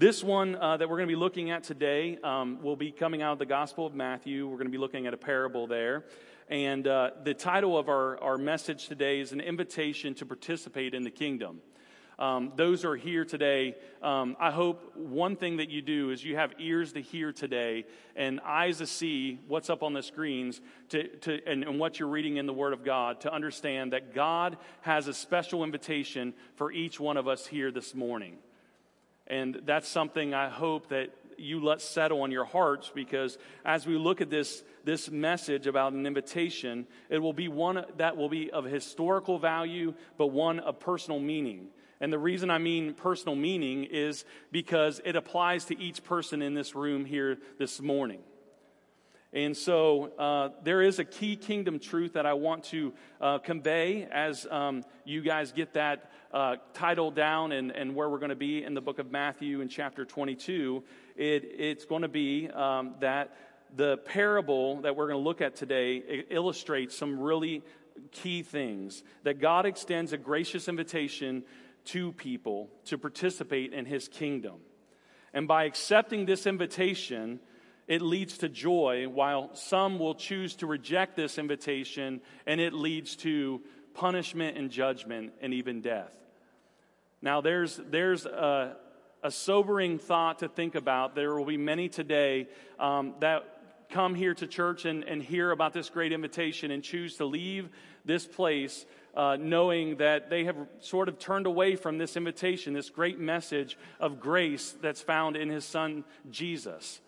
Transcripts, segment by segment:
This one uh, that we're going to be looking at today um, will be coming out of the Gospel of Matthew. We're going to be looking at a parable there. And uh, the title of our, our message today is An Invitation to Participate in the Kingdom. Um, those are here today. Um, I hope one thing that you do is you have ears to hear today and eyes to see what's up on the screens to, to, and, and what you're reading in the Word of God to understand that God has a special invitation for each one of us here this morning. And that's something I hope that you let settle on your hearts because as we look at this, this message about an invitation, it will be one that will be of historical value, but one of personal meaning. And the reason I mean personal meaning is because it applies to each person in this room here this morning. And so uh, there is a key kingdom truth that I want to uh, convey as um, you guys get that uh, title down and, and where we're going to be in the book of Matthew in chapter 22. It, it's going to be um, that the parable that we're going to look at today illustrates some really key things. That God extends a gracious invitation to people to participate in his kingdom. And by accepting this invitation, it leads to joy, while some will choose to reject this invitation, and it leads to punishment and judgment and even death. Now, there's, there's a, a sobering thought to think about. There will be many today um, that come here to church and, and hear about this great invitation and choose to leave this place uh, knowing that they have sort of turned away from this invitation, this great message of grace that's found in his son Jesus.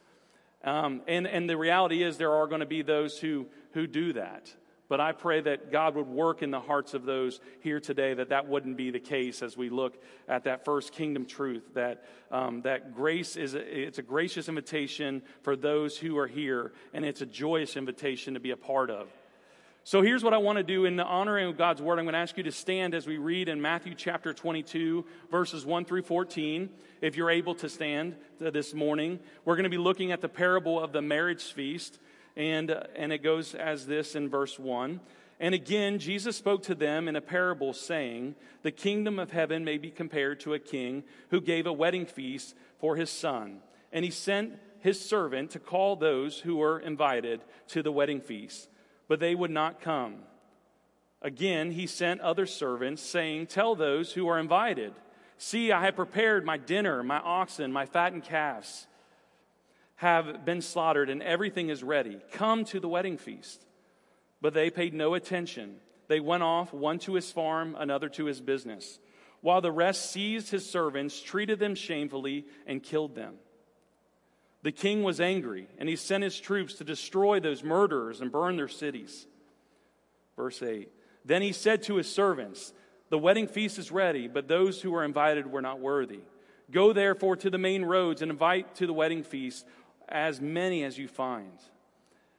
Um, and, and the reality is, there are going to be those who, who do that. But I pray that God would work in the hearts of those here today that that wouldn't be the case as we look at that first kingdom truth that, um, that grace is a, it's a gracious invitation for those who are here, and it's a joyous invitation to be a part of. So here's what I want to do in the honoring of God's word. I'm going to ask you to stand as we read in Matthew chapter 22, verses 1 through 14. If you're able to stand this morning, we're going to be looking at the parable of the marriage feast. And, and it goes as this in verse 1. And again, Jesus spoke to them in a parable, saying, The kingdom of heaven may be compared to a king who gave a wedding feast for his son. And he sent his servant to call those who were invited to the wedding feast but they would not come. Again, he sent other servants, saying, Tell those who are invited, See, I have prepared my dinner, my oxen, my fattened calves have been slaughtered, and everything is ready. Come to the wedding feast. But they paid no attention. They went off, one to his farm, another to his business, while the rest seized his servants, treated them shamefully, and killed them. The king was angry, and he sent his troops to destroy those murderers and burn their cities. Verse 8 Then he said to his servants, The wedding feast is ready, but those who were invited were not worthy. Go therefore to the main roads and invite to the wedding feast as many as you find.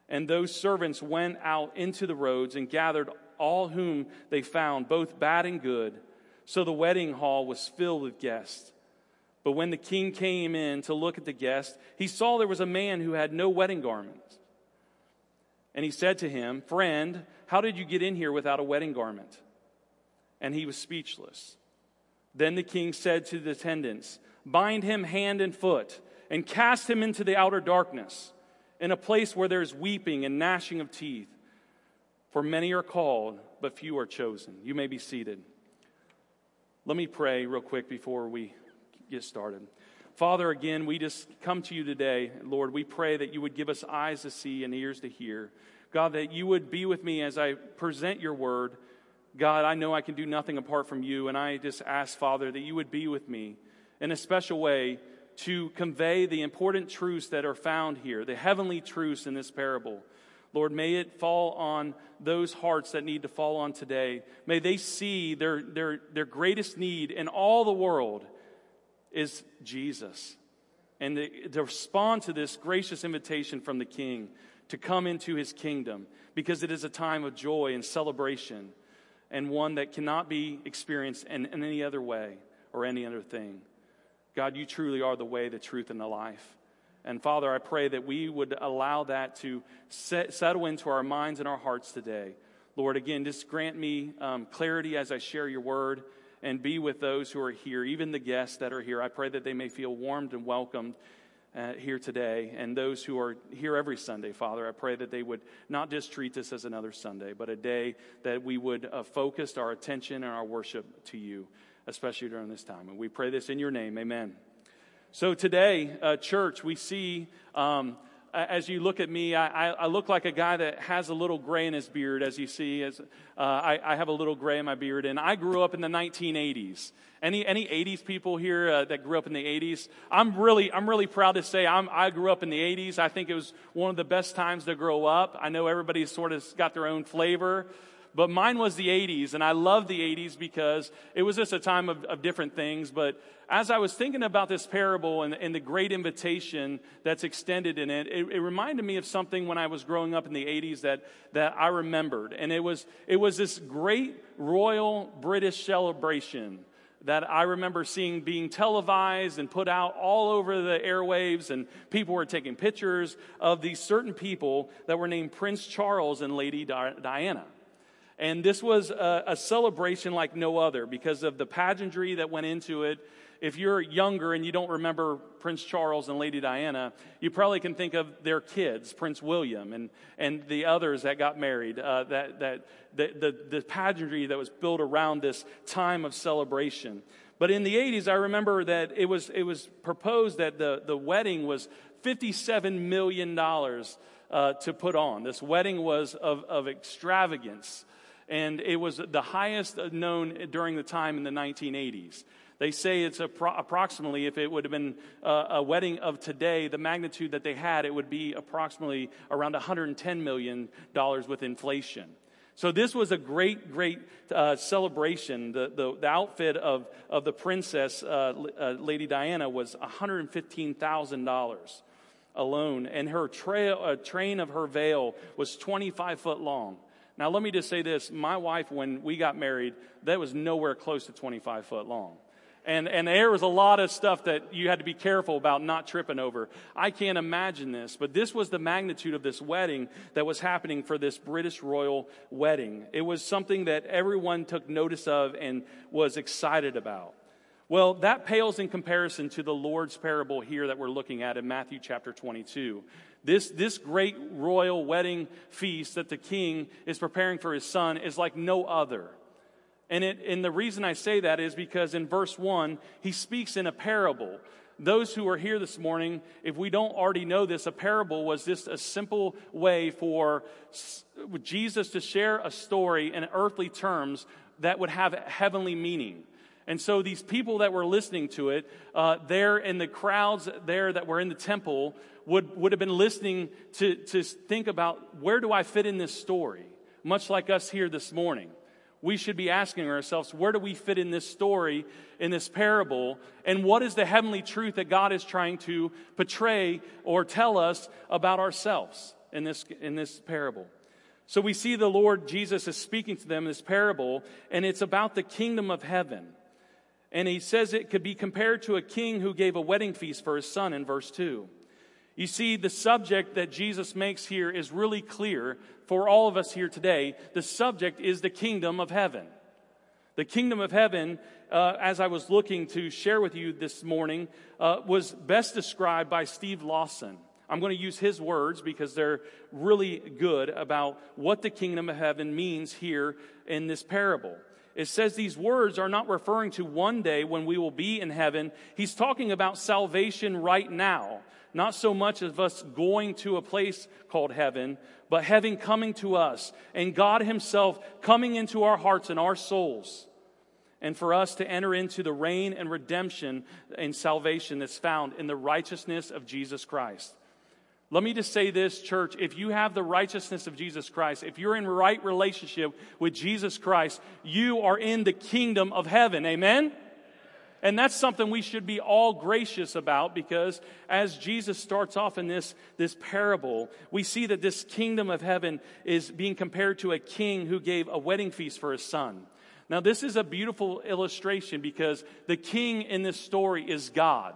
And those servants went out into the roads and gathered all whom they found, both bad and good. So the wedding hall was filled with guests. But when the king came in to look at the guest, he saw there was a man who had no wedding garment. And he said to him, Friend, how did you get in here without a wedding garment? And he was speechless. Then the king said to the attendants, Bind him hand and foot, and cast him into the outer darkness, in a place where there's weeping and gnashing of teeth. For many are called, but few are chosen. You may be seated. Let me pray real quick before we get started. Father, again, we just come to you today. Lord, we pray that you would give us eyes to see and ears to hear. God, that you would be with me as I present your word. God, I know I can do nothing apart from you, and I just ask, Father, that you would be with me in a special way to convey the important truths that are found here, the heavenly truths in this parable. Lord, may it fall on those hearts that need to fall on today. May they see their, their, their greatest need in all the world is Jesus. And to respond to this gracious invitation from the King to come into his kingdom because it is a time of joy and celebration and one that cannot be experienced in, in any other way or any other thing. God, you truly are the way, the truth, and the life. And Father, I pray that we would allow that to set, settle into our minds and our hearts today. Lord, again, just grant me um, clarity as I share your word and be with those who are here, even the guests that are here. I pray that they may feel warmed and welcomed uh, here today, and those who are here every Sunday, Father, I pray that they would not just treat this as another Sunday, but a day that we would uh, focus our attention and our worship to you, especially during this time. And we pray this in your name. Amen. So today, uh, church, we see. Um, as you look at me, I, I, look like a guy that has a little gray in his beard, as you see. As, uh, I, I, have a little gray in my beard, and I grew up in the 1980s. Any, any 80s people here uh, that grew up in the 80s? I'm really, I'm really proud to say I'm, I grew up in the 80s. I think it was one of the best times to grow up. I know everybody's sort of got their own flavor but mine was the 80s, and I love the 80s because it was just a time of, of different things. But as I was thinking about this parable and, and the great invitation that's extended in it, it, it, reminded me of something when I was growing up in the 80s that, that I remembered. And it was, it was this great royal British celebration that I remember seeing being televised and put out all over the airwaves, and people were taking pictures of these certain people that were named Prince Charles and Lady Diana. And this was a, a, celebration like no other because of the pageantry that went into it. If you're younger and you don't remember Prince Charles and Lady Diana, you probably can think of their kids, Prince William and, and the others that got married. Uh, that, that, the, the, the pageantry that was built around this time of celebration. But in the 80s, I remember that it was, it was proposed that the, the wedding was $57 million uh, to put on. This wedding was of, of extravagance and it was the highest known during the time in the 1980s. They say it's appro- approximately, if it would have been uh, a wedding of today, the magnitude that they had, it would be approximately around $110 million with inflation. So this was a great, great uh, celebration. The, the, the, outfit of, of the princess, uh, uh, Lady Diana, was $115,000 alone, and her tra- uh, train of her veil was 25 foot long. Now, let me just say this my wife, when we got married, that was nowhere close to 25 foot long. And, and there was a lot of stuff that you had to be careful about not tripping over. I can't imagine this, but this was the magnitude of this wedding that was happening for this British royal wedding. It was something that everyone took notice of and was excited about. Well, that pales in comparison to the Lord's parable here that we're looking at in Matthew chapter 22. This, this great royal wedding feast that the king is preparing for his son is like no other. And, it, and the reason I say that is because in verse 1, he speaks in a parable. Those who are here this morning, if we don't already know this, a parable was just a simple way for Jesus to share a story in earthly terms that would have heavenly meaning. And so these people that were listening to it, uh, there in the crowds there that were in the temple, would, would have been listening to, to think about where do I fit in this story? Much like us here this morning. We should be asking ourselves, where do we fit in this story, in this parable? And what is the heavenly truth that God is trying to portray or tell us about ourselves in this, in this parable? So we see the Lord Jesus is speaking to them in this parable, and it's about the kingdom of heaven. And he says it could be compared to a king who gave a wedding feast for his son in verse 2. You see, the subject that Jesus makes here is really clear for all of us here today. The subject is the kingdom of heaven. The kingdom of heaven, uh, as I was looking to share with you this morning, uh, was best described by Steve Lawson. I'm going to use his words because they're really good about what the kingdom of heaven means here in this parable. It says these words are not referring to one day when we will be in heaven. He's talking about salvation right now. Not so much of us going to a place called heaven, but heaven coming to us and God Himself coming into our hearts and our souls. And for us to enter into the reign and redemption and salvation that's found in the righteousness of Jesus Christ. Let me just say this, church. If you have the righteousness of Jesus Christ, if you're in right relationship with Jesus Christ, you are in the kingdom of heaven. Amen? And that's something we should be all gracious about because as Jesus starts off in this, this parable, we see that this kingdom of heaven is being compared to a king who gave a wedding feast for his son. Now, this is a beautiful illustration because the king in this story is God.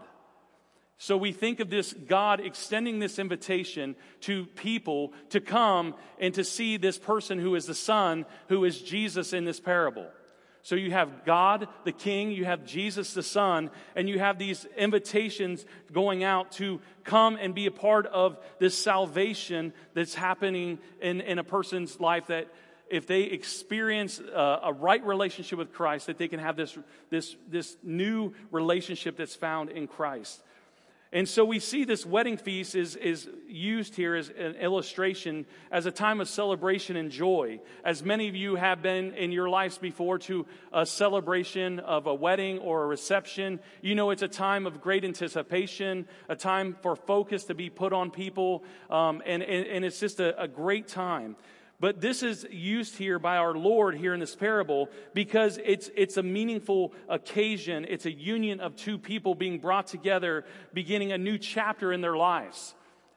So we think of this God extending this invitation to people to come and to see this person who is the son, who is Jesus in this parable. So you have God the King, you have Jesus the Son, and you have these invitations going out to come and be a part of this salvation that's happening in, in a person's life that if they experience a, a right relationship with Christ, that they can have this, this, this new relationship that's found in Christ. And so we see this wedding feast is, is used here as an illustration as a time of celebration and joy. As many of you have been in your lives before to a celebration of a wedding or a reception, you know it's a time of great anticipation, a time for focus to be put on people, um, and, and, and, it's just a, a great time. But this is used here by our Lord here in this parable because it's, it's a meaningful occasion. It's a union of two people being brought together, beginning a new chapter in their lives.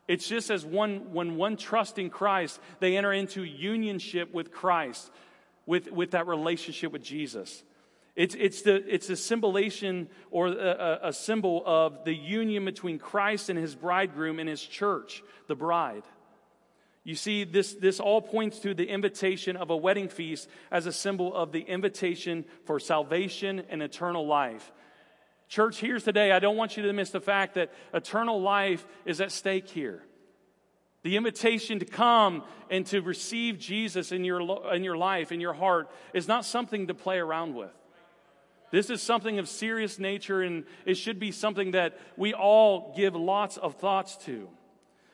It's just as one, when one trusts in Christ, they enter into unionship with Christ, with, with that relationship with Jesus. It's, it's, the, it's a symbolization or a, a symbol of the union between Christ and his bridegroom and his church, the bride. You see, this, this all points to the invitation of a wedding feast as a symbol of the invitation for salvation and eternal life. Church, here's today, I don't want you to miss the fact that eternal life is at stake here. The invitation to come and to receive Jesus in your, in your life, in your heart, is not something to play around with. This is something of serious nature, and it should be something that we all give lots of thoughts to.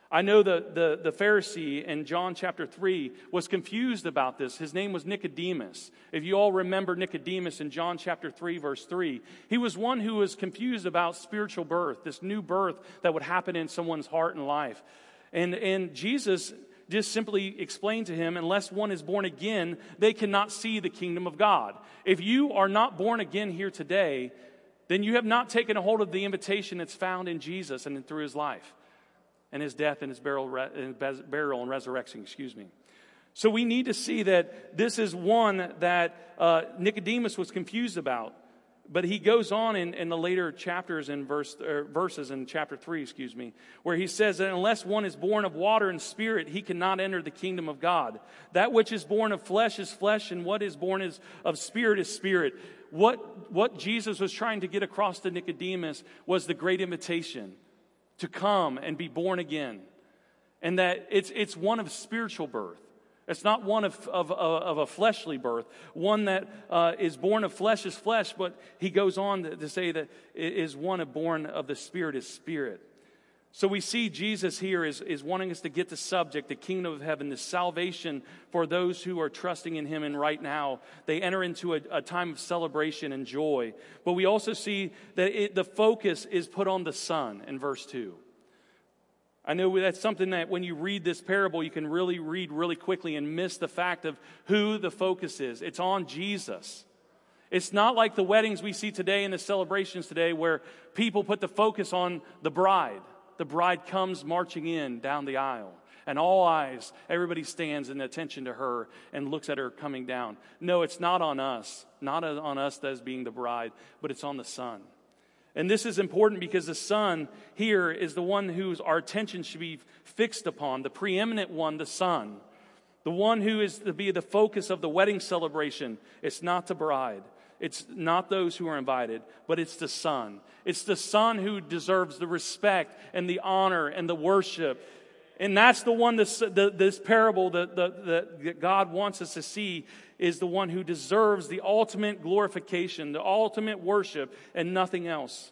I know the, the, the, Pharisee in John chapter 3 was confused about this. His name was Nicodemus. If you all remember Nicodemus in John chapter 3, verse 3, he was one who was confused about spiritual birth, this new birth that would happen in someone's heart and life. And, and Jesus just simply explained to him unless one is born again, they cannot see the kingdom of God. If you are not born again here today, then you have not taken a hold of the invitation that's found in Jesus and through his life and his death and his burial, burial and resurrection, excuse me. So we need to see that this is one that uh, Nicodemus was confused about. But he goes on in, in the later chapters and verse, verses in chapter 3, excuse me, where he says that unless one is born of water and spirit, he cannot enter the kingdom of God. That which is born of flesh is flesh, and what is born is, of spirit is spirit. What, what Jesus was trying to get across to Nicodemus was the great invitation to come and be born again. And that it's, it's one of spiritual birth. It's not one of, of, of a fleshly birth. One that uh, is born of flesh is flesh, but he goes on to, to say that is one of born of the spirit is spirit. So we see Jesus here is, is wanting us to get the subject, the kingdom of heaven, the salvation for those who are trusting in him. And right now, they enter into a, a time of celebration and joy. But we also see that it, the focus is put on the Son in verse 2. I know that's something that when you read this parable, you can really read really quickly and miss the fact of who the focus is. It's on Jesus. It's not like the weddings we see today and the celebrations today where people put the focus on the bride the bride comes marching in down the aisle. And all eyes, everybody stands in attention to her and looks at her coming down. No, it's not on us, not on us as being the bride, but it's on the Son. And this is important because the Son here is the one whose our attention should be fixed upon, the preeminent one, the Son. The one who is to be the focus of the wedding celebration. It's not the bride. It's not those who are invited, but it's the Son. It's the Son who deserves the respect and the honor and the worship. And that's the one, this, the, this parable that, that God wants us to see is the one who deserves the ultimate glorification, the ultimate worship, and nothing else.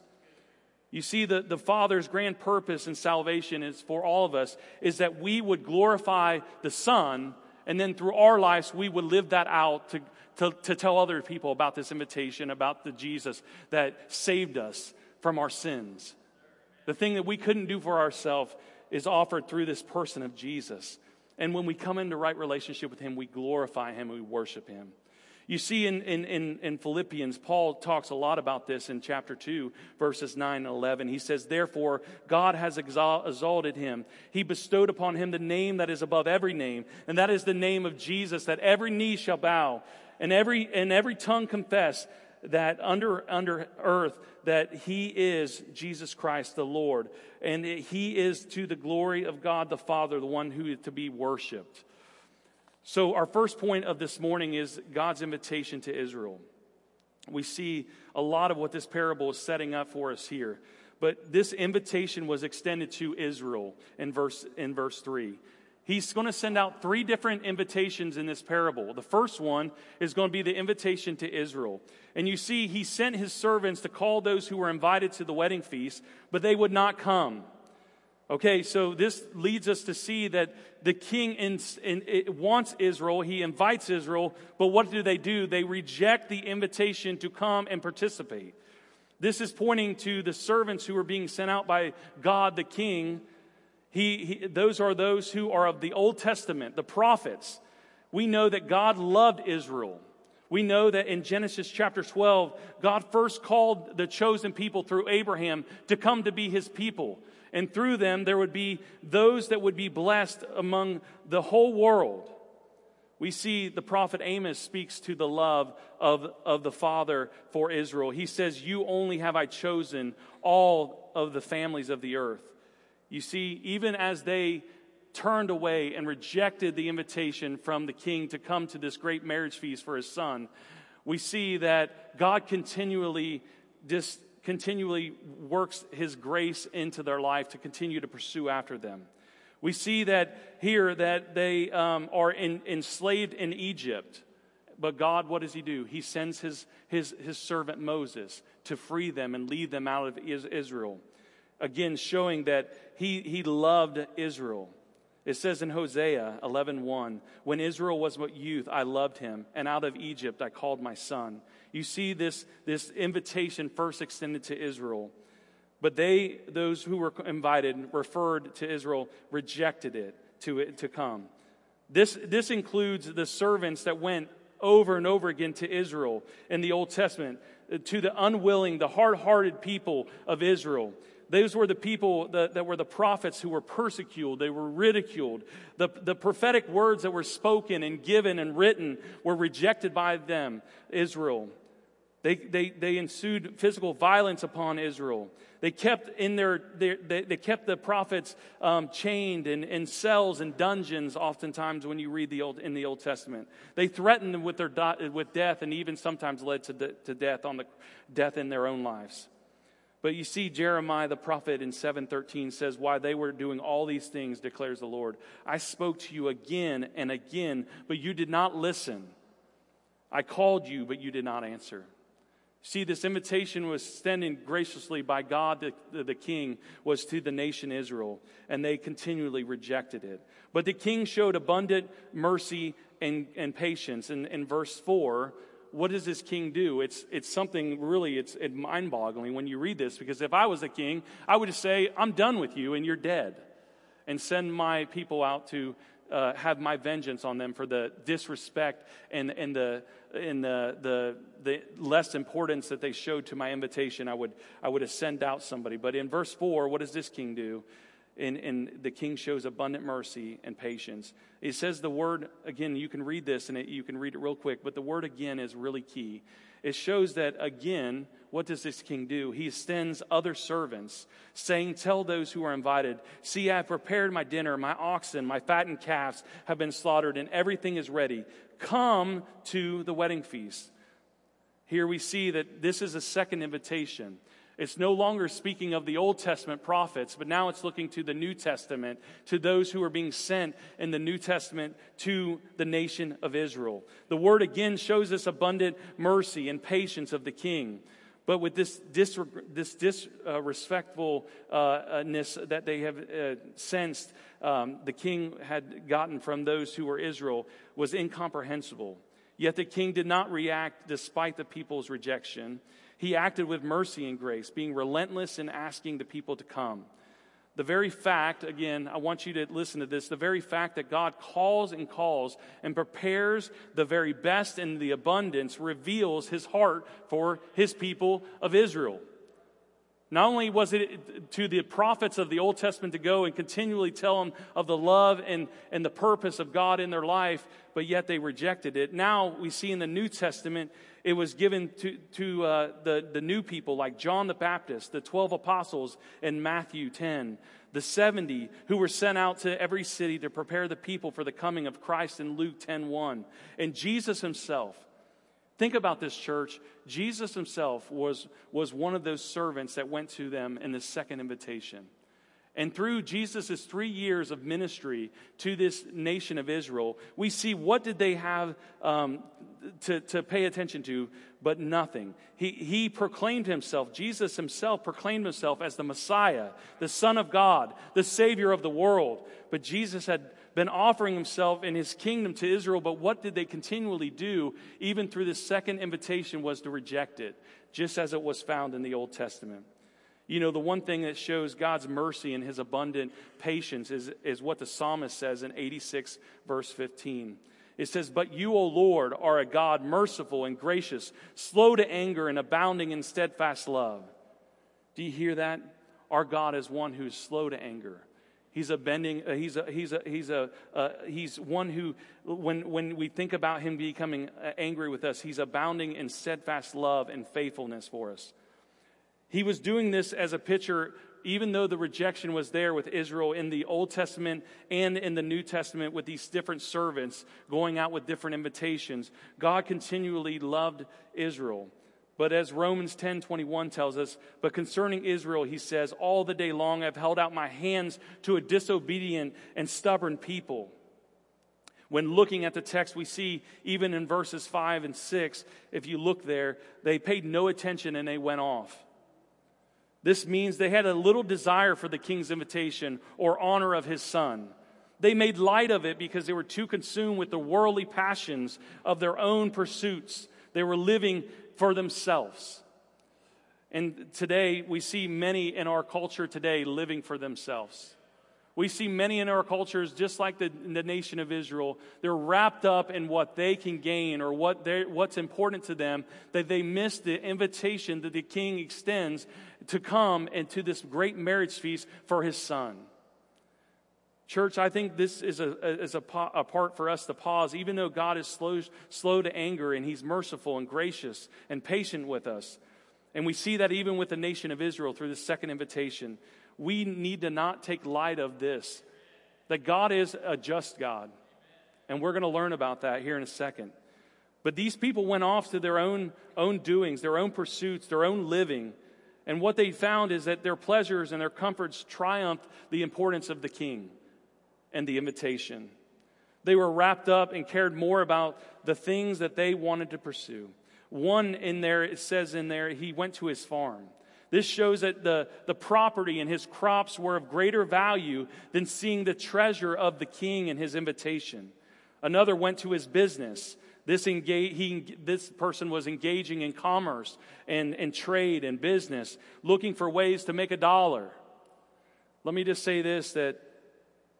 You see, the, the Father's grand purpose in salvation is for all of us is that we would glorify the Son, and then through our lives, we would live that out to, to, to tell other people about this invitation, about the Jesus that saved us from our sins. The thing that we couldn't do for ourselves is offered through this person of Jesus. And when we come into right relationship with Him, we glorify Him we worship Him. You see, in, in, in, in, Philippians, Paul talks a lot about this in chapter 2, verses 9 and 11. He says, Therefore, God has exalted him. He bestowed upon him the name that is above every name, and that is the name of Jesus, that every knee shall bow and every, and every tongue confess that under, under earth that he is Jesus Christ the Lord. And he is to the glory of God the Father, the one who is to be worshiped. So, our first point of this morning is God's invitation to Israel. we see a lot of what this parable is setting up for us here. But this invitation was extended to Israel in verse, in verse 3. He's going to send out three different invitations in this parable. The first one is going to be the invitation to Israel. And you see, he sent his servants to call those who were invited to the wedding feast, but they would not come. Okay, so this leads us to see that the king in, in, wants Israel. He invites Israel, but what do they do? They reject the invitation to come and participate. This is pointing to the servants who are being sent out by God the king. He, he, those are those who are of the Old Testament, the prophets. We know that God loved Israel. We know that in Genesis chapter 12, God first called the chosen people through Abraham to come to be his people and through them there would be those that would be blessed among the whole world. We see the prophet Amos speaks to the love of, of the Father for Israel. He says, You only have I chosen all of the families of the earth. You see, even as they turned away and rejected the invitation from the king to come to this great marriage feast for his son, we see that God continually just continually works his grace into their life to continue to pursue after them. We see that here that they um, are in, enslaved in Egypt. But God, what does He do? He sends His, his, his servant Moses to free them and lead them out of Israel. Again, showing that He, he loved Israel. It says in Hosea 11:1, "When Israel was but youth, I loved him, and out of Egypt I called my son." You see this, this invitation first extended to Israel. But they, those who were invited, referred to Israel, rejected it to, it, to come. This, this includes the servants that went over and over again to Israel in the Old Testament, to the unwilling, the hard hearted people of Israel. Those were the people that, that, were the prophets who were persecuted, they were ridiculed. The, the prophetic words that were spoken and given and written were rejected by them, Israel. They, they, they ensued physical violence upon Israel. They kept in their, they, they, kept the prophets um, chained in, in cells and dungeons. Oftentimes, when you read the old in the Old Testament, they threatened them with their with death, and even sometimes led to, de- to death on the death in their own lives. But you see, Jeremiah the prophet in 7:13 says, "Why they were doing all these things, declares the Lord. I spoke to you again and again, but you did not listen. I called you, but you did not answer." See, this invitation was extended graciously by God the, the, the, king was to the nation Israel, and they continually rejected it. But the king showed abundant mercy and, and patience. And in verse 4, what does this king do? It's, it's something really, it's, it's mind-boggling when you read this, because if I was a king, I would just say, I'm done with you and you're dead, and send my people out to uh, have my vengeance on them for the disrespect and, and, the, and the, the, the less importance that they showed to my invitation. I would, I would have sent out somebody. But in verse 4, what does this king do? And, and the king shows abundant mercy and patience. It says the word, again, you can read this and it, you can read it real quick, but the word again is really key. It shows that, again, what does this king do? He sends other servants, saying, Tell those who are invited, See, I have prepared my dinner, my oxen, my fattened calves have been slaughtered, and everything is ready. Come to the wedding feast. Here we see that this is a second invitation. It's no longer speaking of the Old Testament prophets, but now it's looking to the New Testament, to those who are being sent in the New Testament to the nation of Israel. The word again shows us abundant mercy and patience of the king. But with this, dis, this disrespectfulness uh, that they have uh, sensed, um, the king had gotten from those who were Israel was incomprehensible. Yet the king did not react despite the people's rejection. He acted with mercy and grace, being relentless in asking the people to come. The very fact, again, I want you to listen to this, the very fact that God calls and calls and prepares the very best in the abundance reveals his heart for his people of Israel. Not only was it to the prophets of the Old Testament to go and continually tell them of the love and, and the purpose of God in their life, but yet they rejected it. Now we see in the New Testament, it was given to, to uh, the, the new people like John the Baptist, the 12 apostles in Matthew 10, the 70 who were sent out to every city to prepare the people for the coming of Christ in Luke 10 1, and Jesus himself Think about this church. Jesus himself was, was one of those servants that went to them in the second invitation. And through Jesus' three years of ministry to this nation of Israel, we see what did they have um, to, to pay attention to, but nothing. He, he proclaimed himself, Jesus himself proclaimed himself as the Messiah, the Son of God, the Savior of the world. But Jesus had been offering himself in his kingdom to Israel, but what did they continually do, even through this second invitation, was to reject it, just as it was found in the Old Testament. You know, the one thing that shows God's mercy and his abundant patience is, is what the psalmist says in 86, verse 15. It says, But you, O Lord, are a God merciful and gracious, slow to anger and abounding in steadfast love. Do you hear that? Our God is one who is slow to anger. He's a bending, uh, he's, a, he's, a, he's, a, uh, he's one who, when, when we think about him becoming uh, angry with us, he's abounding in steadfast love and faithfulness for us. He was doing this as a picture, even though the rejection was there with Israel in the Old Testament and in the New Testament with these different servants going out with different invitations. God continually loved Israel. But as Romans 10 21 tells us, but concerning Israel, he says, All the day long I've held out my hands to a disobedient and stubborn people. When looking at the text, we see even in verses 5 and 6, if you look there, they paid no attention and they went off. This means they had a little desire for the king's invitation or honor of his son. They made light of it because they were too consumed with the worldly passions of their own pursuits. They were living for themselves. And today, we see many in our culture today living for themselves. We see many in our cultures, just like the, the nation of Israel, they're wrapped up in what they can gain or what what's important to them, that they miss the invitation that the king extends to come into this great marriage feast for his son. Church, I think this is a, is a, a, part for us to pause, even though God is slow, slow to anger and He's merciful and gracious and patient with us. And we see that even with the nation of Israel through the second invitation. We need to not take light of this that God is a just God. And we're going to learn about that here in a second. But these people went off to their own, own doings, their own pursuits, their own living. And what they found is that their pleasures and their comforts triumphed the importance of the king and the invitation. They were wrapped up and cared more about the things that they wanted to pursue. One in there, it says in there, he went to his farm. This shows that the, the property and his crops were of greater value than seeing the treasure of the king and his invitation. Another went to his business. This, engage, he, this person was engaging in commerce and, and trade and business, looking for ways to make a dollar. Let me just say this that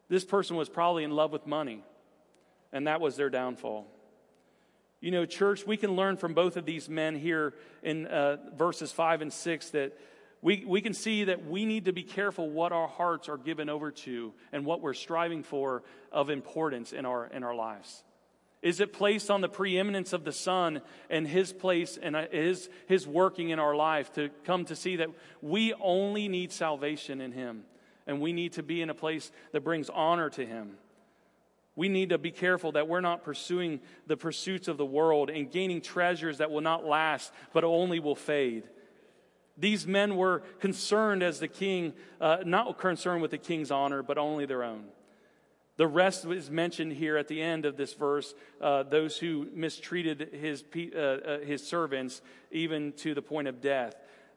this person was probably in love with money, and that was their downfall. You know, church, we can learn from both of these men here in uh, verses 5 and 6 that we, we can see that we need to be careful what our hearts are given over to and what we're striving for of importance in our, in our lives. Is it placed on the preeminence of the Son and His place and uh, His, His working in our life to come to see that we only need salvation in Him? and we need to be in a place that brings honor to Him. We need to be careful that we're not pursuing the pursuits of the world and gaining treasures that will not last, but only will fade. These men were concerned as the king, uh, not concerned with the king's honor, but only their own. The rest is mentioned here at the end of this verse uh, those who mistreated his, uh, uh, his servants, even to the point of death.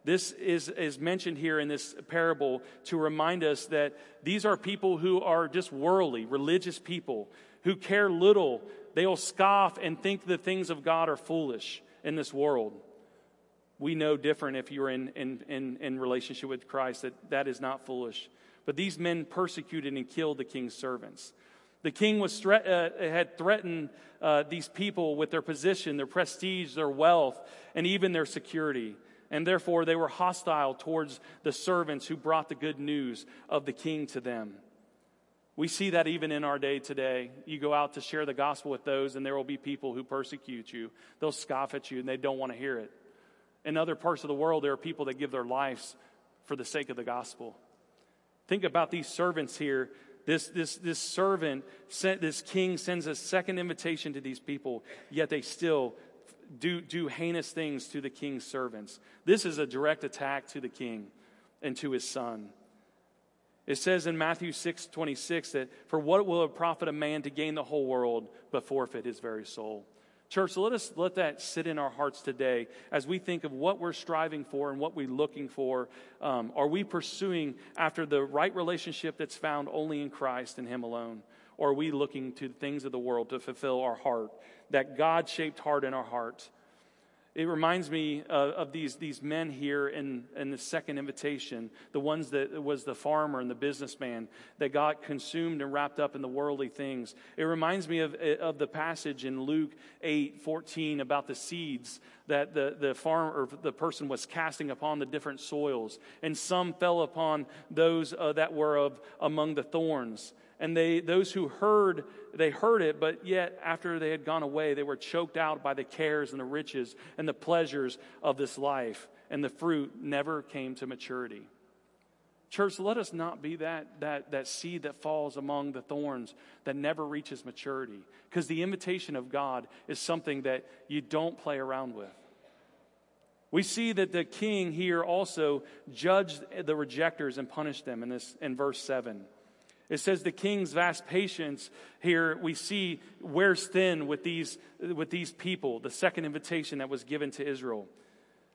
This is, is mentioned here in this parable to remind us that these are people who are just worldly, religious people who care little. They'll scoff and think the things of God are foolish in this world. We know different if you're in, in, in, in relationship with Christ, that that is not foolish. But these men persecuted and killed the king's servants. The king was thre- uh, had threatened uh, these people with their position, their prestige, their wealth, and even their security and therefore they were hostile towards the servants who brought the good news of the king to them. We see that even in our day today. You go out to share the gospel with those, and there will be people who persecute you. They'll scoff at you, and they don't want to hear it. In other parts of the world, there are people that give their lives for the sake of the gospel. Think about these servants here. This, this, this servant, this king sends a second invitation to these people, yet they still do, do heinous things to the king's servants. This is a direct attack to the king and to his son. It says in Matthew 6 26 that, For what will it profit a man to gain the whole world but forfeit his very soul? Church, let us let that sit in our hearts today as we think of what we're striving for and what we're looking for. Um, are we pursuing after the right relationship that's found only in Christ and Him alone? Or are we looking to things of the world to fulfill our heart, that God shaped heart in our heart? It reminds me uh, of these, these men here in, in the second invitation, the ones that was the farmer and the businessman that got consumed and wrapped up in the worldly things. It reminds me of, of the passage in Luke 8 14 about the seeds that the, the farmer or the person was casting upon the different soils. And some fell upon those uh, that were of among the thorns and they those who heard they heard it but yet after they had gone away they were choked out by the cares and the riches and the pleasures of this life. And the fruit never came to maturity. Church let us not be that that that seed that falls among the thorns that never reaches maturity. Because the invitation of god is something that you don't play around with. We see that the king here also judged the rejectors and punished them in this in verse 7 it says the king's vast patience here we see wears thin with these, with these people, the second invitation that was given to Israel.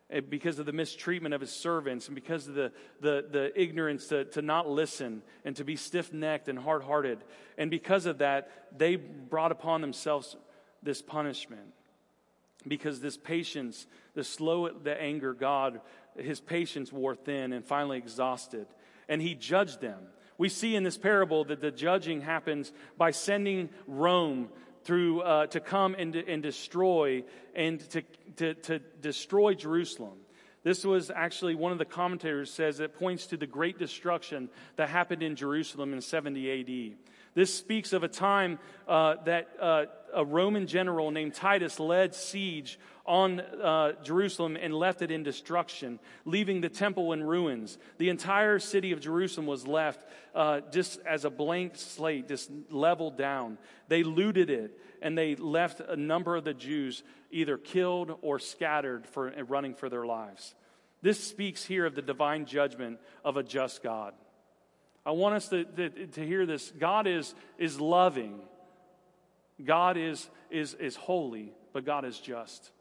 Eh, because of the mistreatment of his servants and because of the, the, the ignorance to, to not listen and to be stiff necked and hard hearted. And because of that, they brought upon themselves this punishment. Because this patience, the slow the anger, God, his patience wore thin and finally exhausted. And he judged them we see in this parable that the judging happens by sending Rome through uh, to come and, and destroy and to, to, to destroy Jerusalem. This was actually one of the commentators says it points to the great destruction that happened in Jerusalem in 70 AD. This speaks of a time uh, that uh, a Roman general named Titus led siege on uh, Jerusalem and left it in destruction, leaving the temple in ruins. The entire city of Jerusalem was left uh, just as a blank slate, just leveled down. They looted it and they left a number of the Jews either killed or scattered for running for their lives. This speaks here of the divine judgment of a just God. I want us to, to, to hear this. God is, is loving. God is, is, is holy, but God is just.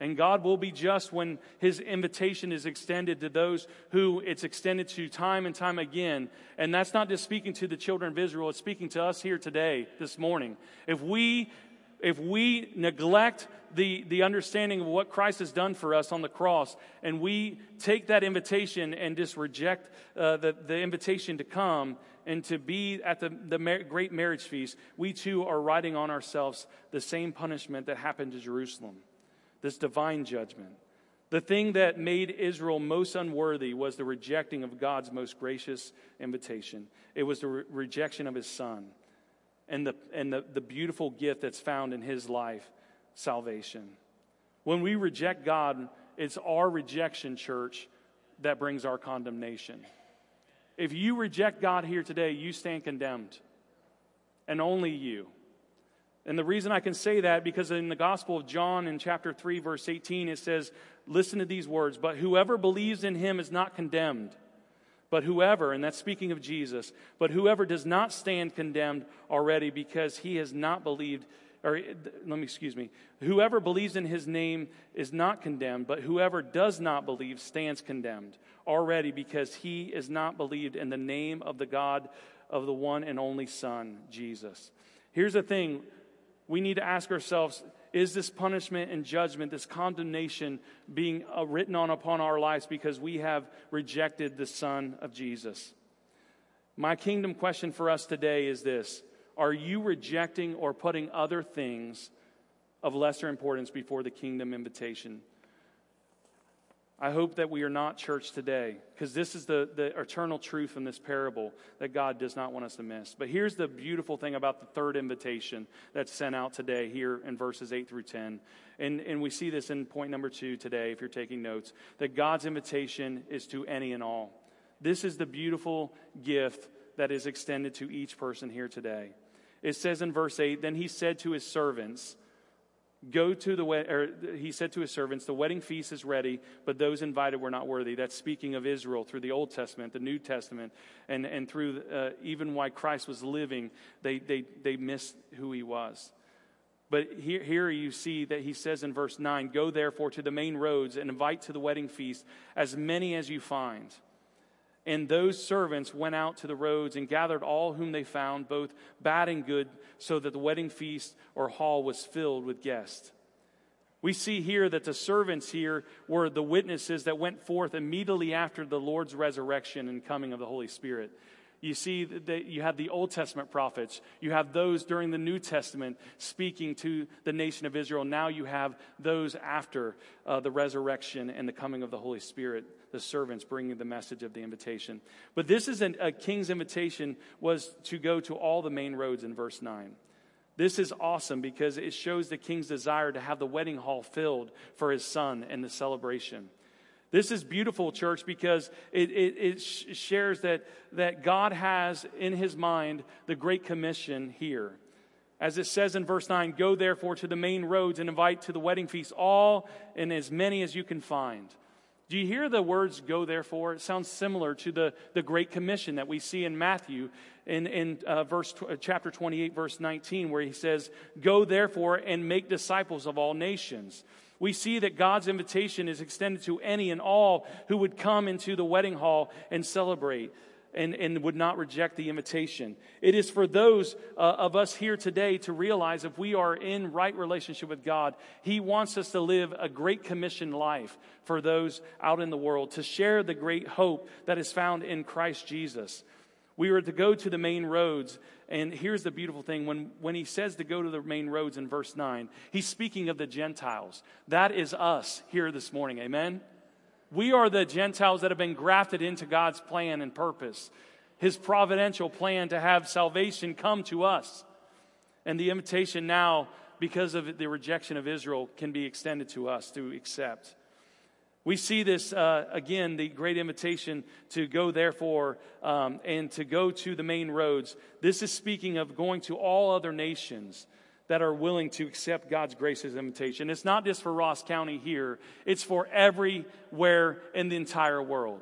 And God will be just when His invitation is extended to those who it's extended to time and time again. And that's not just speaking to the children of Israel, it's speaking to us here today, this morning. If we, if we neglect the, the understanding of what Christ has done for us on the cross, and we take that invitation and just reject uh, the, the invitation to come and to be at the, the mar- great marriage feast, we too are writing on ourselves the same punishment that happened to Jerusalem this divine judgment. The thing that made Israel most unworthy was the rejecting of God's most gracious invitation. It was the re- rejection of his son and, the, and the, the beautiful gift that's found in his life salvation. When we reject God, it's our rejection, church, that brings our condemnation. If you reject God here today, you stand condemned, and only you. And the reason I can say that because in the Gospel of John in chapter 3 verse 18 it says listen to these words but whoever believes in him is not condemned. But whoever and that's speaking of Jesus but whoever does not stand condemned already because he has not believed or let me excuse me whoever believes in his name is not condemned but whoever does not believe stands condemned already because he is not believed in the name of the God of the one and only son Jesus. Here's the thing we need to ask ourselves is this punishment and judgment, this condemnation being uh, written on upon our lives because we have rejected the Son of Jesus? My kingdom question for us today is this Are you rejecting or putting other things of lesser importance before the kingdom invitation? I hope that we are not church today because this is the, the eternal truth in this parable that God does not want us to miss. But here's the beautiful thing about the third invitation that's sent out today here in verses 8 through 10. And, and we see this in point number two today, if you're taking notes, that God's invitation is to any and all. This is the beautiful gift that is extended to each person here today. It says in verse 8 Then he said to his servants, Go to the wed- or he said to his servants, the wedding feast is ready, but those invited were not worthy. That's speaking of Israel through the Old Testament, the New Testament, and, and through uh, even while Christ was living, they, they, they missed who he was. But here, here you see that he says in verse 9, Go therefore to the main roads and invite to the wedding feast as many as you find. And those servants went out to the roads and gathered all whom they found, both bad and good, so that the wedding feast or hall was filled with guests. We see here that the servants here were the witnesses that went forth immediately after the Lord's resurrection and coming of the Holy Spirit. You see that you have the Old Testament prophets. You have those during the New Testament speaking to the nation of Israel. Now you have those after uh, the resurrection and the coming of the Holy Spirit, the servants bringing the message of the invitation. But this is an, a king's invitation was to go to all the main roads in verse 9. This is awesome because it shows the king's desire to have the wedding hall filled for his son and the celebration. This is beautiful, church, because it, it, it shares that, that God has in his mind the Great Commission here. As it says in verse 9, go therefore to the main roads and invite to the wedding feast all and as many as you can find. Do you hear the words go therefore? It sounds similar to the, the Great Commission that we see in Matthew in, in uh, verse, uh, chapter 28, verse 19, where he says, Go therefore and make disciples of all nations we see that God's invitation is extended to any and all who would come into the wedding hall and celebrate and, and would not reject the invitation. It is for those uh, of us here today to realize if we are in right relationship with God, He wants us to live a great commission life for those out in the world, to share the great hope that is found in Christ Jesus. We were to go to the main roads. And here's the beautiful thing when, when he says to go to the main roads in verse 9, he's speaking of the Gentiles. That is us here this morning. Amen? We are the Gentiles that have been grafted into God's plan and purpose, his providential plan to have salvation come to us. And the invitation now, because of the rejection of Israel, can be extended to us to accept. We see this uh, again, the great invitation to go, therefore, um, and to go to the main roads. This is speaking of going to all other nations that are willing to accept God's gracious invitation. It's not just for Ross County here, it's for everywhere in the entire world.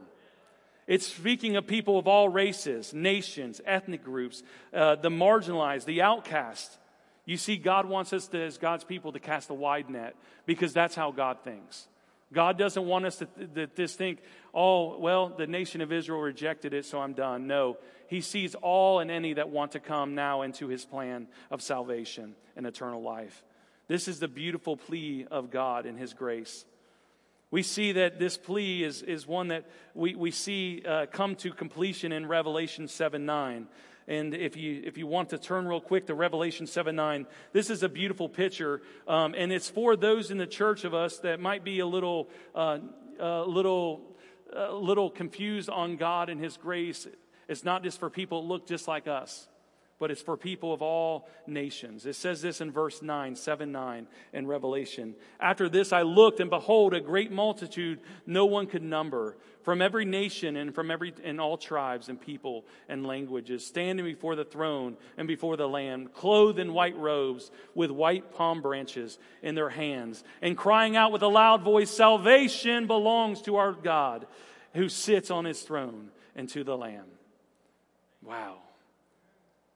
It's speaking of people of all races, nations, ethnic groups, uh, the marginalized, the outcast. You see, God wants us to, as God's people to cast a wide net because that's how God thinks. God doesn't want us to, just think, oh, well, the nation of Israel rejected it, so I'm done. No, He sees all and any that want to come now into His plan of salvation and eternal life. This is the beautiful plea of God in His grace. We see that this plea is, is one that we, we see uh, come to completion in Revelation 7 9. And if you, if you want to turn real quick to Revelation 7 9, this is a beautiful picture. Um, and it's for those in the church of us that might be a little, uh, little, little confused on God and His grace. It's not just for people that look just like us but it's for people of all nations. It says this in verse 9, 7 9 in Revelation. After this I looked, and behold, a great multitude no one could number, from every nation and from every and all tribes and people and languages, standing before the throne and before the Lamb, clothed in white robes, with white palm branches in their hands, and crying out with a loud voice, Salvation belongs to our God who sits on his throne and to the Lamb. Wow.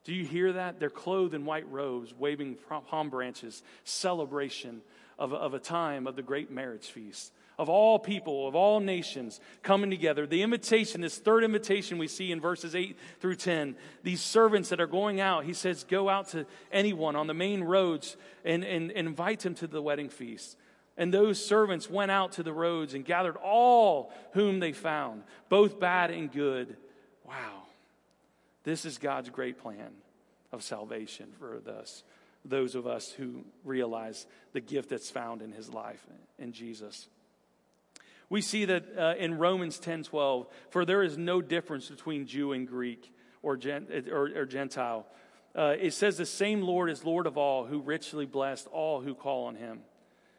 Do you hear that? They're clothed in white robes, waving palm branches, celebration of, of a time of the great marriage feast. Of all people, of all nations coming together. The invitation, this third invitation we see in verses 8 through 10, these servants that are going out, he says, go out to anyone on the main roads and, and, and invite them to the wedding feast. And those servants went out to the roads and gathered all whom they found, both bad and good. Wow. This is God's great plan of salvation for us, those of us who realize the gift that's found in his life in Jesus. We see that uh, in Romans 10 12, for there is no difference between Jew and Greek or, gent- or, or Gentile. Uh, it says the same Lord is Lord of all, who richly blessed all who call on him.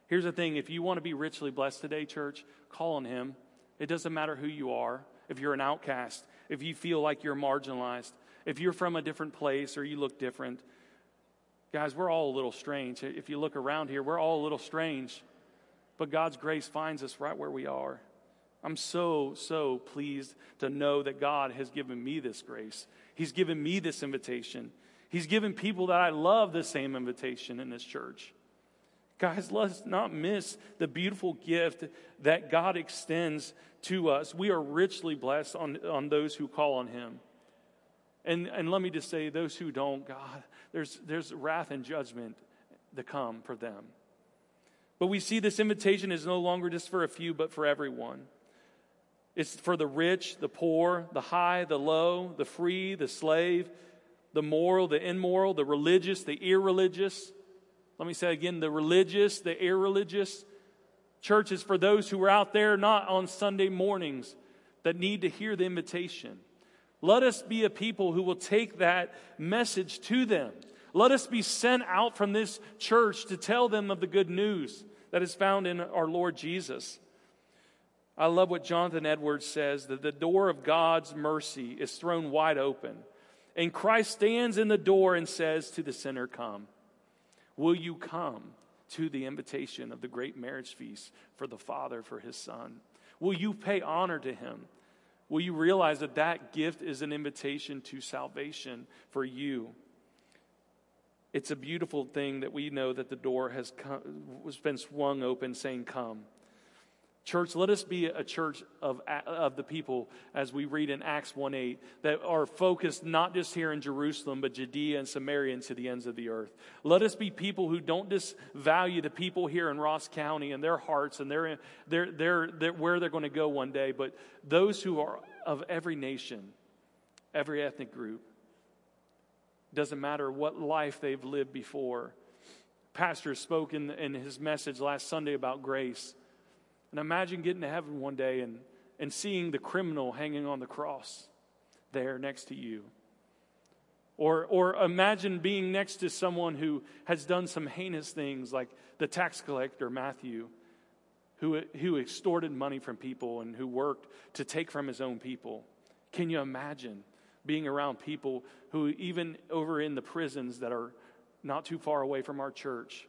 Here's the thing if you want to be richly blessed today, church, call on him. It doesn't matter who you are. If you're an outcast, if you feel like you're marginalized, if you're from a different place or you look different, Guys, we're all a little strange. If you look around here, we're all a little strange. But God's grace finds us right where we are. I'm so, so pleased to know that God has given me this grace. He's given me this invitation. He's given people that I love the same invitation in this church. Guys, let's not miss the beautiful gift that God extends to us. We are richly blessed on, on those who call on Him. And, and let me just say, those who don't, God, there's, there's wrath and judgment to come for them. But we see this invitation is no longer just for a few, but for everyone. It's for the rich, the poor, the high, the low, the free, the slave, the moral, the immoral, the religious, the irreligious. Let me say again the religious, the irreligious. Church is for those who are out there not on Sunday mornings that need to hear the invitation. Let us be a people who will take that message to them. Let us be sent out from this church to tell them of the good news that is found in our Lord Jesus. I love what Jonathan Edwards says that the door of God's mercy is thrown wide open. And Christ stands in the door and says to the sinner, Come. Will you come to the invitation of the great marriage feast for the Father, for his Son? Will you pay honor to him? Will you realize that that gift is an invitation to salvation for you? It's a beautiful thing that we know that the door has, come, been swung open saying, Come. Church, let us be a church of, of the people, as we read in Acts 1 8, that are focused not just here in Jerusalem, but Judea and Samaria and to the ends of the earth. Let us be people who don't just value the people here in Ross County and their hearts and their, their, their, their where they're going to go one day, but those who are of every nation, every ethnic group. Doesn't matter what life they've lived before. Pastor spoke in, in his message last Sunday about grace and imagine getting to heaven one day and, and seeing the criminal hanging on the cross there next to you. Or, or imagine being next to someone who has done some heinous things like the tax collector, Matthew, who, who extorted money from people and who worked to take from his own people. Can you imagine being around people who, even over in the prisons that are not too far away from our church,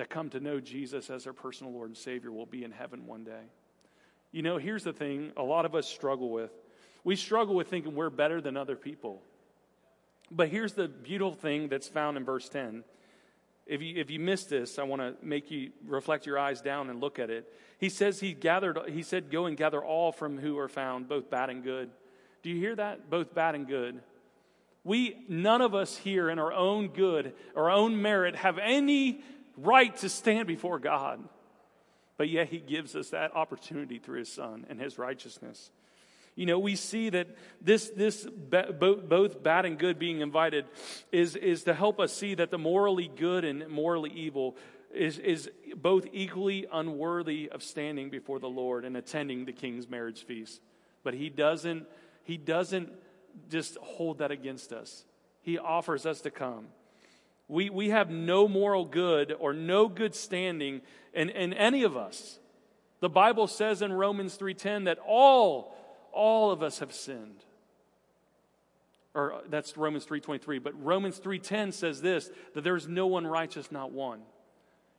that come to know Jesus as their personal Lord and Savior will be in heaven one day. You know, here's the thing a lot of us struggle with. We struggle with thinking we're better than other people. But here's the beautiful thing that's found in verse 10. If you, if you missed this, I want to make you reflect your eyes down and look at it. He says he gathered, he said, go and gather all from who are found, both bad and good. Do you hear that? Both bad and good. We, none of us here in our own good, our own merit, have any right to stand before God. But yet he gives us that opportunity through his son and his righteousness. You know, we see that this, this both bad and good being invited is, is to help us see that the morally good and morally evil is, is both equally unworthy of standing before the Lord and attending the king's marriage feast. But he doesn't, he doesn't just hold that against us. He offers us to come. We, we have no moral good or no good standing in, in any of us. The Bible says in Romans 3:10 that all, all of us have sinned. Or uh, that's Romans 3:23, but Romans 3:10 says this that there's no one righteous, not one.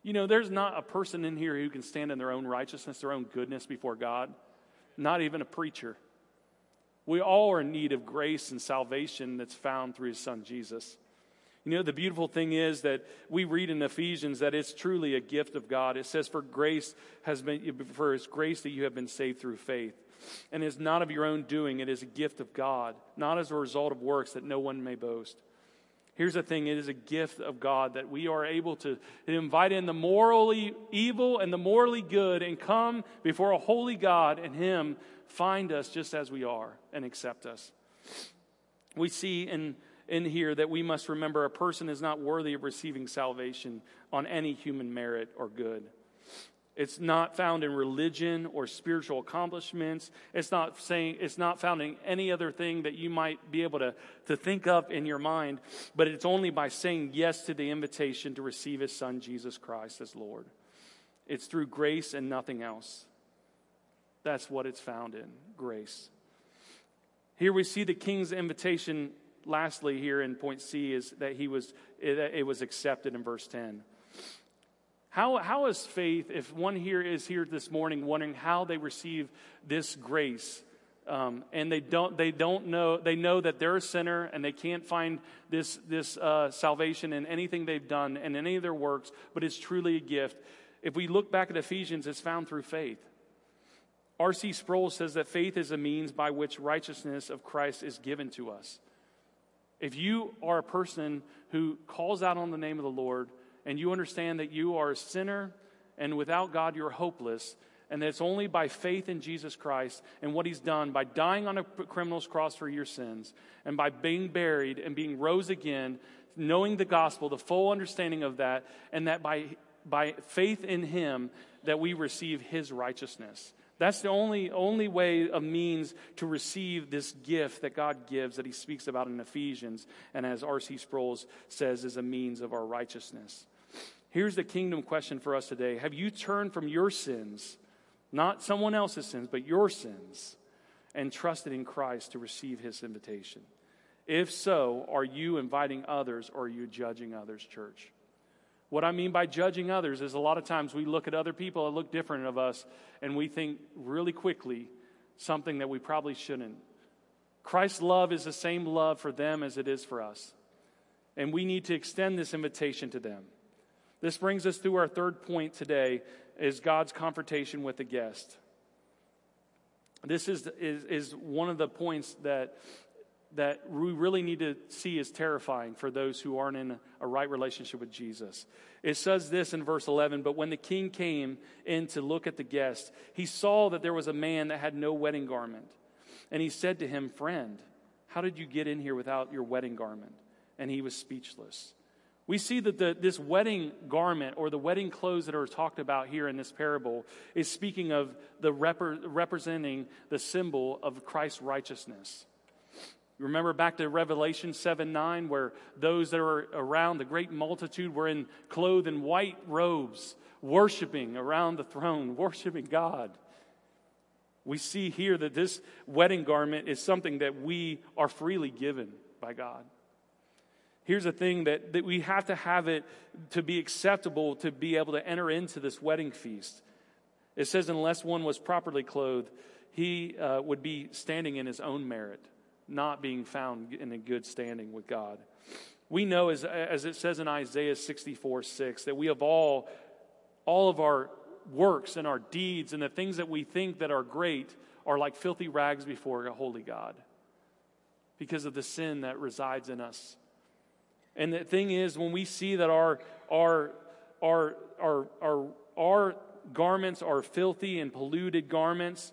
You know, there's not a person in here who can stand in their own righteousness, their own goodness before God. Not even a preacher. We all are in need of grace and salvation that's found through his son Jesus. You know, the beautiful thing is that we read in Ephesians that it's truly a gift of God. It says, For grace has been, for his grace that you have been saved through faith. And it's not of your own doing, it is a gift of God, not as a result of works that no one may boast. Here's the thing it is a gift of God that we are able to invite in the morally evil and the morally good and come before a holy God and Him find us just as we are and accept us. We see in in here that we must remember a person is not worthy of receiving salvation on any human merit or good. It's not found in religion or spiritual accomplishments. It's not saying it's not found in any other thing that you might be able to, to think of in your mind, but it's only by saying yes to the invitation to receive his son Jesus Christ as Lord. It's through grace and nothing else. That's what it's found in grace. Here we see the king's invitation lastly, here in point C, is that he was, it, it was accepted in verse 10. How, how is faith, if one here is here this morning wondering how they receive this grace, um, and they don't, they don't know, they know that they're a sinner and they can't find this, this uh, salvation in anything they've done and any of their works, but it's truly a gift. If we look back at Ephesians, it's found through faith. R.C. Sproul says that faith is a means by which righteousness of Christ is given to us. If you are a person who calls out on the name of the Lord, and you understand that you are a sinner and without God you're hopeless, and that it's only by faith in Jesus Christ and what He's done by dying on a criminal's cross for your sins and by being buried and being rose again, knowing the gospel, the full understanding of that, and that by, by faith in Him that we receive His righteousness. That's the only, only way of means to receive this gift that God gives that he speaks about in Ephesians, and as R.C. Sproul says, is a means of our righteousness. Here's the kingdom question for us today Have you turned from your sins, not someone else's sins, but your sins, and trusted in Christ to receive his invitation? If so, are you inviting others or are you judging others, church? What I mean by judging others is a lot of times we look at other people that look different of us and we think really quickly something that we probably shouldn't. Christ's love is the same love for them as it is for us. And we need to extend this invitation to them. This brings us to our third point today is God's confrontation with the guest. This is, is, is one of the points that that we really need to see is terrifying for those who aren't in a right relationship with Jesus. It says this in verse 11 But when the king came in to look at the guest, he saw that there was a man that had no wedding garment. And he said to him, Friend, how did you get in here without your wedding garment? And he was speechless. We see that the, this wedding garment or the wedding clothes that are talked about here in this parable is speaking of the rep- representing the symbol of Christ's righteousness. Remember back to Revelation 7 9, where those that were around, the great multitude, were in clothed in white robes, worshiping around the throne, worshiping God. We see here that this wedding garment is something that we are freely given by God. Here's the thing that, that we have to have it to be acceptable to be able to enter into this wedding feast. It says, unless one was properly clothed, he uh, would be standing in his own merit not being found in a good standing with God. We know, as, as it says in Isaiah 64 6, that we have all, all of our works and our deeds and the things that we think that are great are like filthy rags before a holy God because of the sin that resides in us. And the thing is, when we see that our, our, our, our, our, our garments are filthy and polluted garments,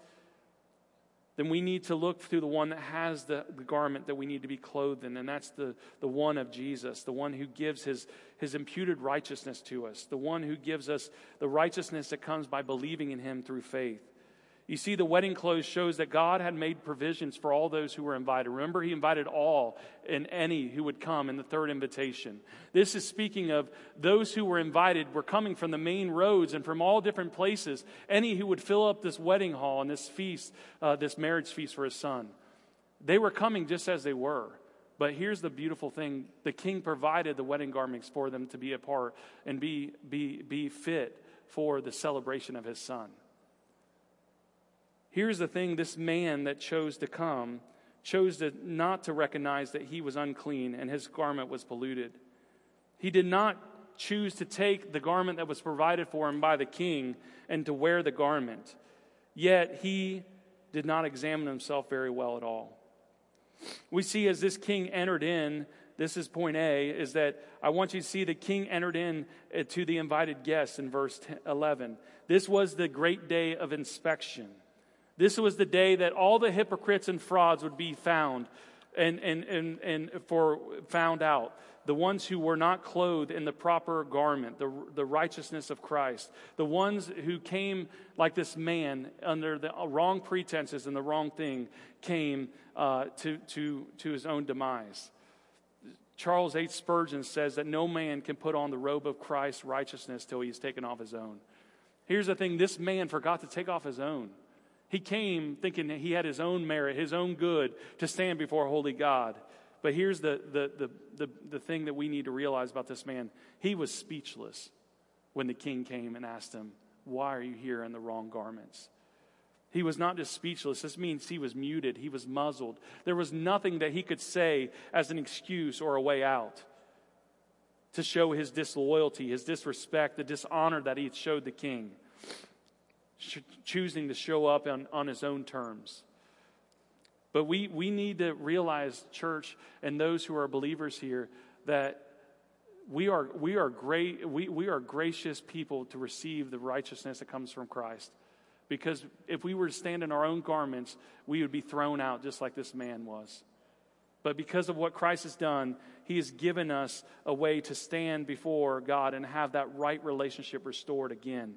then we need to look through the one that has the, the garment that we need to be clothed in, and that's the, the one of Jesus, the one who gives his, his imputed righteousness to us, the one who gives us the righteousness that comes by believing in him through faith. You see, the wedding clothes shows that God had made provisions for all those who were invited. Remember, He invited all and any who would come in the third invitation. This is speaking of those who were invited were coming from the main roads and from all different places. Any who would fill up this wedding hall and this feast, uh, this marriage feast for His son. They were coming just as they were. But here's the beautiful thing the king provided the wedding garments for them to be a part and be, be, be fit for the celebration of his son. Here's the thing this man that chose to come chose to not to recognize that he was unclean and his garment was polluted. He did not choose to take the garment that was provided for him by the king and to wear the garment. Yet he did not examine himself very well at all. We see as this king entered in, this is point A, is that I want you to see the king entered in uh, to the invited guests in verse 11. This was the great day of inspection. This was the day that all the hypocrites and frauds would be found and, and, and, and for found out. The ones who were not clothed in the proper garment, the, the righteousness of Christ. The ones who came like this man under the wrong pretenses and the wrong thing came uh, to, to, to his own demise. Charles H. Spurgeon says that no man can put on the robe of Christ's righteousness till he's taken off his own. Here's the thing this man forgot to take off his own. He came thinking that he had his own merit, his own good to stand before a holy God. But here's the, the, the, the, the thing that we need to realize about this man he was speechless when the king came and asked him, Why are you here in the wrong garments? He was not just speechless. This means he was muted. He was muzzled. There was nothing that he could say as an excuse or a way out to show his disloyalty, his disrespect, the dishonor that he had showed the king, choosing to show up on, on his own terms. But we, we need to realize, church, and those who are believers here, that we are, we, are great, we, we are gracious people to receive the righteousness that comes from Christ. Because if we were to stand in our own garments, we would be thrown out just like this man was. But because of what Christ has done, he has given us a way to stand before God and have that right relationship restored again.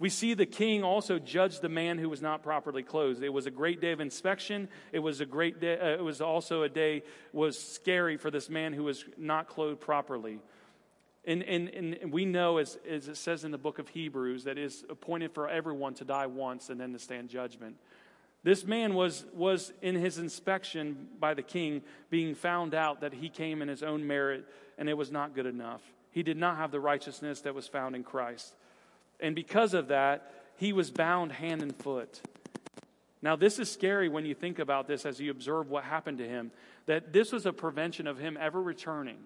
We see the king also judge the man who was not properly clothed. It was a great day of inspection. It was a great day. Uh, it was also a day was scary for this man who was not clothed properly. And, and, and we know, as, as it says in the book of Hebrews, that it is appointed for everyone to die once and then to stand judgment. This man was, was in his inspection by the king being found out that he came in his own merit and it was not good enough. He did not have the righteousness that was found in Christ. And because of that, he was bound hand and foot. Now, this is scary when you think about this as you observe what happened to him, that this was a prevention of him ever returning.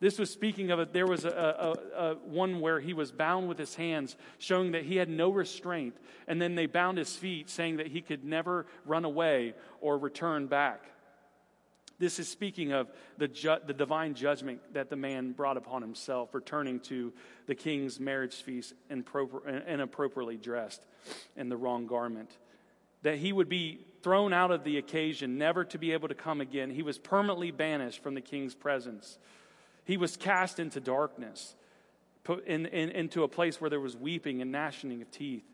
This was speaking of it. There was a, a, a, one where he was bound with his hands, showing that he had no restraint. And then they bound his feet, saying that he could never run away or return back. This is speaking of the, ju- the divine judgment that the man brought upon himself, returning to the king's marriage feast inappropriately dressed in the wrong garment. That he would be thrown out of the occasion, never to be able to come again. He was permanently banished from the king's presence. He was cast into darkness, put in, in, into a place where there was weeping and gnashing of teeth.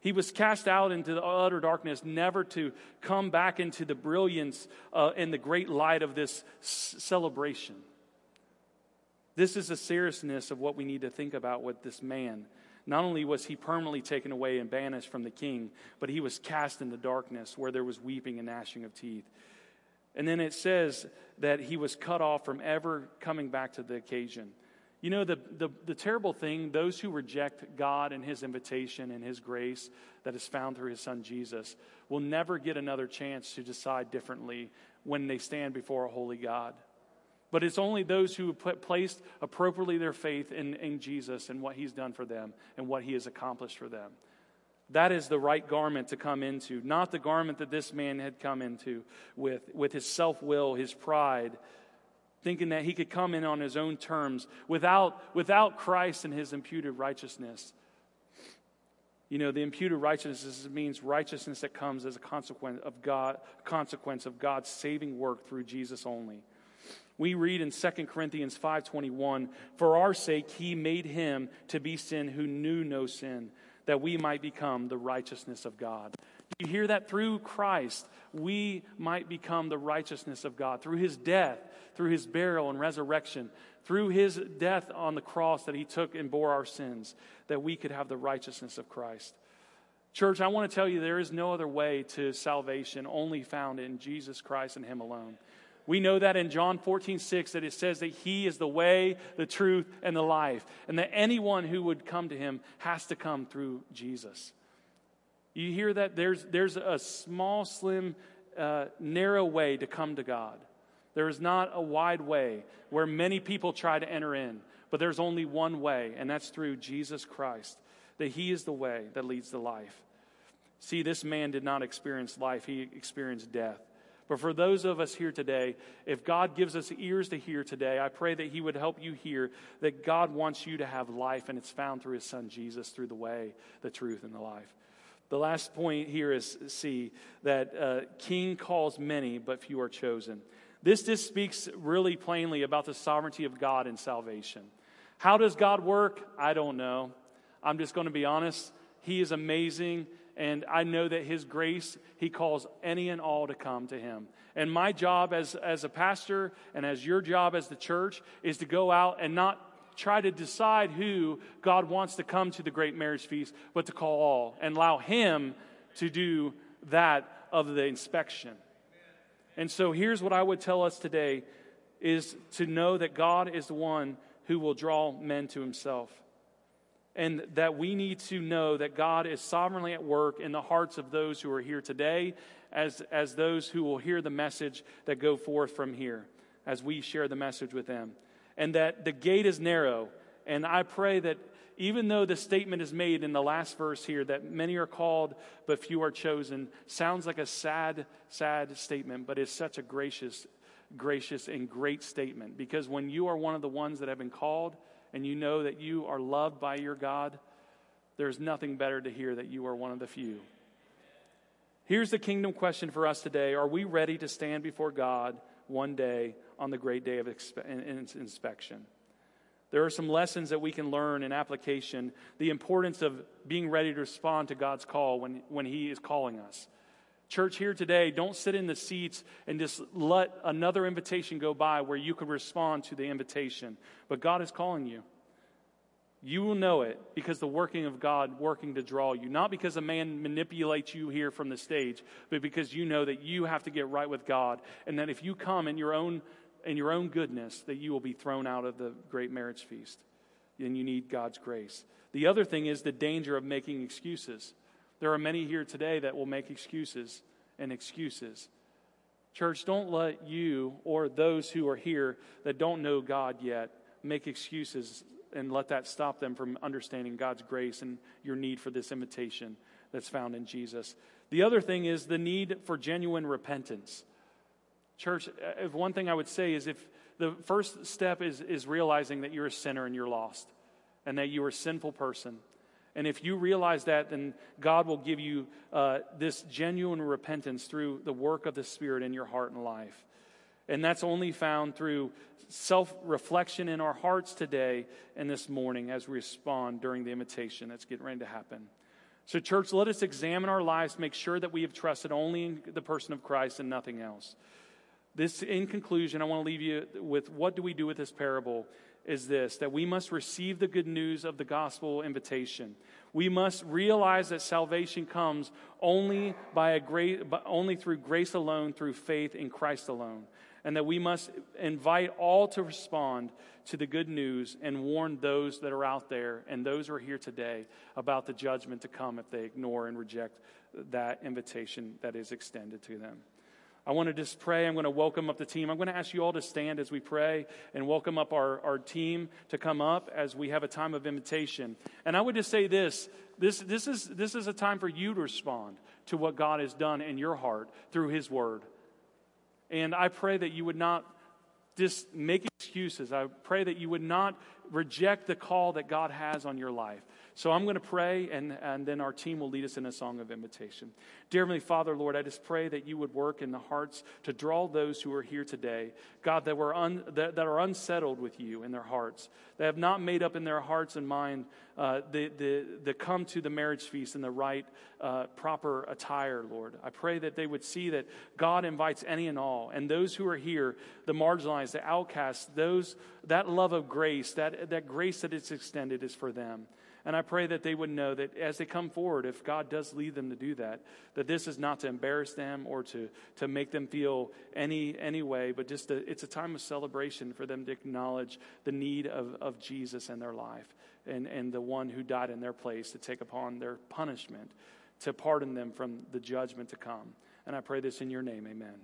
He was cast out into the utter darkness, never to come back into the brilliance uh, and the great light of this s- celebration. This is the seriousness of what we need to think about with this man. Not only was he permanently taken away and banished from the king, but he was cast into darkness where there was weeping and gnashing of teeth. And then it says that he was cut off from ever coming back to the occasion. You know, the, the, the, terrible thing, those who reject God and His invitation and His grace that is found through His Son Jesus will never get another chance to decide differently when they stand before a holy God. But it's only those who have placed appropriately their faith in, in Jesus and what He's done for them and what He has accomplished for them. That is the right garment to come into, not the garment that this man had come into with, with his self will, his pride, thinking that he could come in on his own terms without, without Christ and his imputed righteousness. You know, the imputed righteousness means righteousness that comes as a consequence of God, consequence of God's saving work through Jesus only. We read in 2 Corinthians 5:21, "For our sake he made him to be sin who knew no sin, that we might become the righteousness of God." Do you hear that through Christ, we might become the righteousness of God. Through his death, through his burial and resurrection, through his death on the cross that he took and bore our sins, that we could have the righteousness of Christ. Church, I want to tell you there is no other way to salvation only found in Jesus Christ and him alone. We know that in John 14, 6, that it says that He is the way, the truth, and the life, and that anyone who would come to Him has to come through Jesus. You hear that? There's, there's a small, slim, uh, narrow way to come to God. There is not a wide way where many people try to enter in, but there's only one way, and that's through Jesus Christ, that He is the way that leads to life. See, this man did not experience life, he experienced death. But for those of us here today, if God gives us ears to hear today, I pray that He would help you hear that God wants you to have life, and it's found through His Son Jesus, through the way, the truth, and the life. The last point here is see that uh, king calls many, but few are chosen. This just speaks really plainly about the sovereignty of God in salvation. How does God work? I don't know. I'm just going to be honest. He is amazing, and I know that His grace, He calls any and all to come to Him. And my job as, as a pastor and as your job as the church is to go out and not try to decide who God wants to come to the great marriage feast, but to call all and allow Him to do that of the inspection. And so here's what I would tell us today is to know that God is the one who will draw men to himself. And that we need to know that God is sovereignly at work in the hearts of those who are here today, as, as those who will hear the message that go forth from here, as we share the message with them. And that the gate is narrow. And I pray that even though the statement is made in the last verse here that many are called but few are chosen, sounds like a sad, sad statement, but it's such a gracious, gracious, and great statement. Because when you are one of the ones that have been called and you know that you are loved by your God, there's nothing better to hear that you are one of the few. Here's the kingdom question for us today Are we ready to stand before God one day on the great day of inspection? There are some lessons that we can learn in application. The importance of being ready to respond to God's call when, when He is calling us. Church, here today, don't sit in the seats and just let another invitation go by where you could respond to the invitation. But God is calling you. You will know it because the working of God working to draw you. Not because a man manipulates you here from the stage, but because you know that you have to get right with God. And that if you come in your own in your own goodness that you will be thrown out of the great marriage feast. And you need God's grace. The other thing is the danger of making excuses. There are many here today that will make excuses and excuses. Church, don't let you or those who are here that don't know God yet make excuses and let that stop them from understanding God's grace and your need for this invitation that's found in Jesus. The other thing is the need for genuine repentance. Church, uh, if one thing I would say is if the first step is, is realizing that you're a sinner and you're lost and that you're a sinful person. And if you realize that, then God will give you uh, this genuine repentance through the work of the Spirit in your heart and life. And that's only found through self reflection in our hearts today and this morning as we respond during the invitation that's getting ready to happen. So, church, let us examine our lives, make sure that we have trusted only in the person of Christ and nothing else. This, in conclusion, I want to leave you with what do we do with this parable is this that we must receive the good news of the gospel invitation. We must realize that salvation comes only by a great, only through grace alone, through faith in Christ alone. And that we must invite all to respond to the good news and warn those that are out there and those who are here today about the judgment to come if they ignore and reject that invitation that is extended to them. I want to just pray. I'm going to welcome up the team. I'm going to ask you all to stand as we pray and welcome up our, our team to come up as we have a time of invitation. And I would just say this this, this, is, this is a time for you to respond to what God has done in your heart through His Word. And I pray that you would not just make excuses. I pray that you would not reject the call that God has on your life. So I'm going to pray, and, and then our team will lead us in a song of invitation. Dear Heavenly Father, Lord, I just pray that you would work in the hearts to draw those who are here today, God, that, were un, that, that are unsettled with you in their hearts, that have not made up in their hearts and mind uh, the, the, the come to the marriage feast in the right, uh, proper attire, Lord. I pray that they would see that God invites any and all, and those who are here, the marginalized, the outcasts, those, that love of grace, that, that grace that is extended is for them. And I pray that they would know that as they come forward, if God does lead them to do that, that this is not to embarrass them or to, to make them feel any, any way, but just a, it's a time of celebration for them to acknowledge the need of, of Jesus in their life and, and the one who died in their place to take upon their punishment, to pardon them from the judgment to come. And I pray this in your name. Amen.